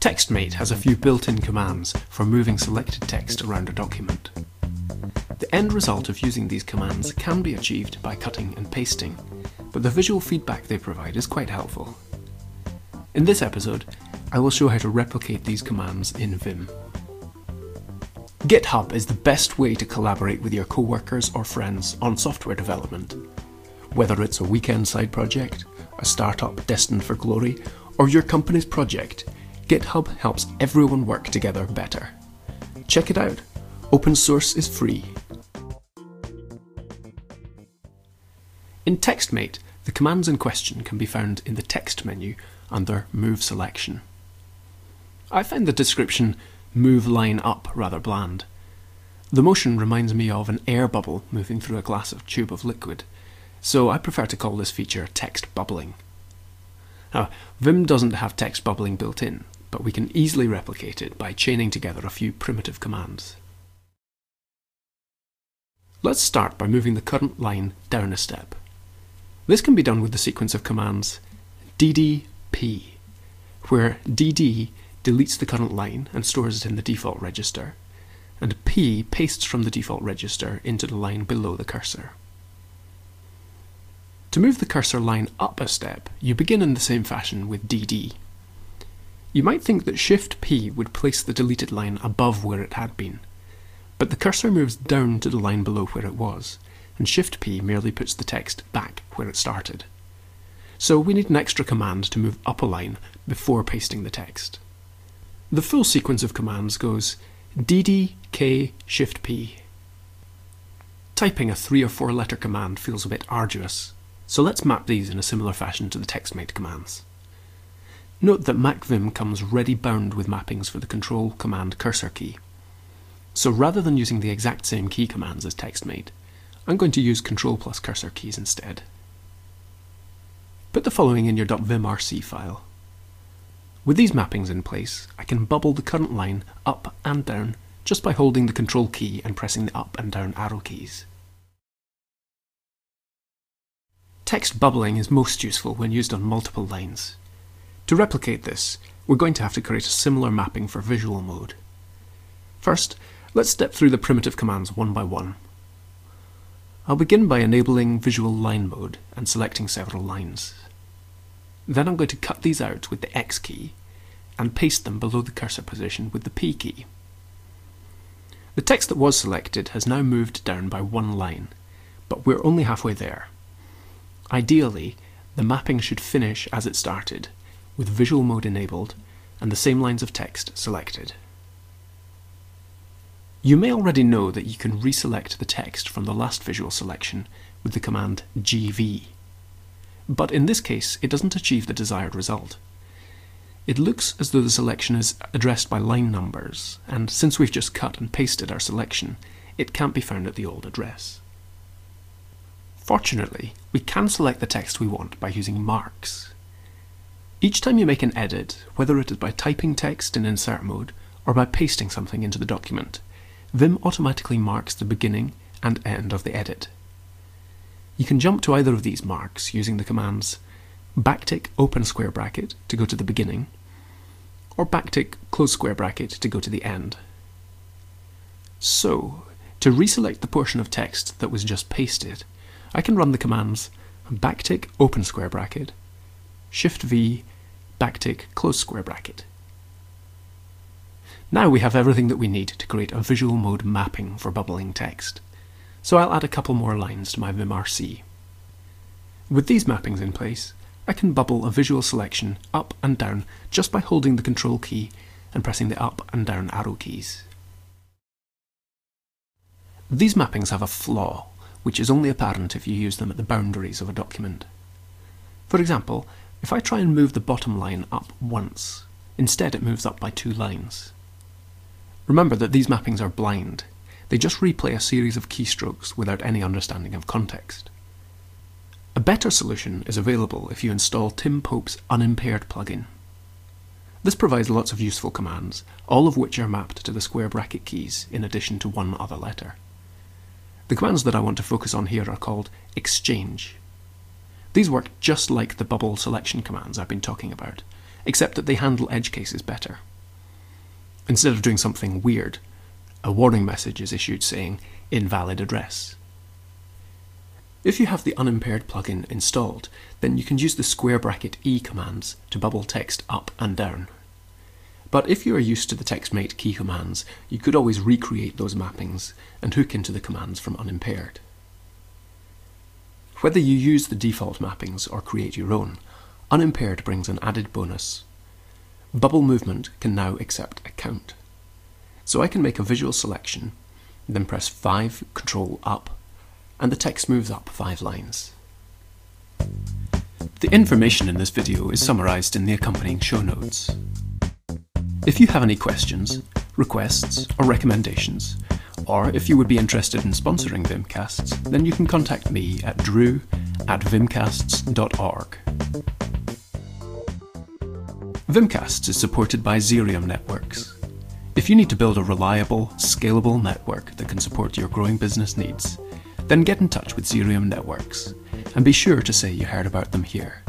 TextMate has a few built-in commands for moving selected text around a document. The end result of using these commands can be achieved by cutting and pasting, but the visual feedback they provide is quite helpful. In this episode, I will show how to replicate these commands in Vim. GitHub is the best way to collaborate with your co-workers or friends on software development. Whether it's a weekend side project, a startup destined for glory, or your company's project, GitHub helps everyone work together better. Check it out. Open source is free. In TextMate, the commands in question can be found in the text menu under Move Selection. I find the description move line up rather bland. The motion reminds me of an air bubble moving through a glass of tube of liquid, so I prefer to call this feature text bubbling. Now, Vim doesn't have text bubbling built in, but we can easily replicate it by chaining together a few primitive commands. Let's start by moving the current line down a step. This can be done with the sequence of commands ddp, where dd deletes the current line and stores it in the default register, and p pastes from the default register into the line below the cursor. To move the cursor line up a step, you begin in the same fashion with dd. You might think that Shift P would place the deleted line above where it had been, but the cursor moves down to the line below where it was, and Shift P merely puts the text back where it started. So we need an extra command to move up a line before pasting the text. The full sequence of commands goes dd k shift p. Typing a three or four letter command feels a bit arduous, so let's map these in a similar fashion to the TextMate commands. Note that MacVim comes ready bound with mappings for the Control Command cursor key. So rather than using the exact same key commands as TextMate, I'm going to use Control plus cursor keys instead. Put the following in your .vimrc file. With these mappings in place, I can bubble the current line up and down just by holding the Control key and pressing the up and down arrow keys. Text bubbling is most useful when used on multiple lines. To replicate this, we're going to have to create a similar mapping for visual mode. First, let's step through the primitive commands one by one. I'll begin by enabling visual line mode and selecting several lines. Then I'm going to cut these out with the X key and paste them below the cursor position with the P key. The text that was selected has now moved down by one line, but we're only halfway there. Ideally, the mapping should finish as it started, with visual mode enabled and the same lines of text selected. You may already know that you can reselect the text from the last visual selection with the command gv. But in this case, it doesn't achieve the desired result. It looks as though the selection is addressed by line numbers, and since we've just cut and pasted our selection, it can't be found at the old address. Fortunately, we can select the text we want by using marks. Each time you make an edit, whether it is by typing text in insert mode or by pasting something into the document, Vim automatically marks the beginning and end of the edit. You can jump to either of these marks using the commands backtick open square bracket to go to the beginning, or backtick close square bracket to go to the end. So, to reselect the portion of text that was just pasted, I can run the commands backtick open square bracket Shift V, backtick, close square bracket. Now we have everything that we need to create a visual mode mapping for bubbling text. So I'll add a couple more lines to my VimRC. With these mappings in place, I can bubble a visual selection up and down just by holding the control key and pressing the up and down arrow keys. These mappings have a flaw, which is only apparent if you use them at the boundaries of a document. For example, if I try and move the bottom line up once, instead it moves up by two lines. Remember that these mappings are blind. They just replay a series of keystrokes without any understanding of context. A better solution is available if you install Tim Pope's Unimpaired plugin. This provides lots of useful commands, all of which are mapped to the square bracket keys in addition to one other letter. The commands that I want to focus on here are called exchange. These work just like the bubble selection commands I've been talking about, except that they handle edge cases better. Instead of doing something weird, a warning message is issued saying invalid address. If you have the unimpaired plugin installed, then you can use the square bracket E commands to bubble text up and down. But if you are used to the TextMate key commands, you could always recreate those mappings and hook into the commands from unimpaired. Whether you use the default mappings or create your own, unimpaired brings an added bonus. Bubble movement can now accept a count. So I can make a visual selection, then press 5 Control up, and the text moves up 5 lines. The information in this video is summarised in the accompanying show notes. If you have any questions, requests, or recommendations, or if you would be interested in sponsoring Vimcasts, then you can contact me at drew at vimcasts.org. Vimcasts is supported by Xerium Networks. If you need to build a reliable, scalable network that can support your growing business needs, then get in touch with Xerium Networks and be sure to say you heard about them here.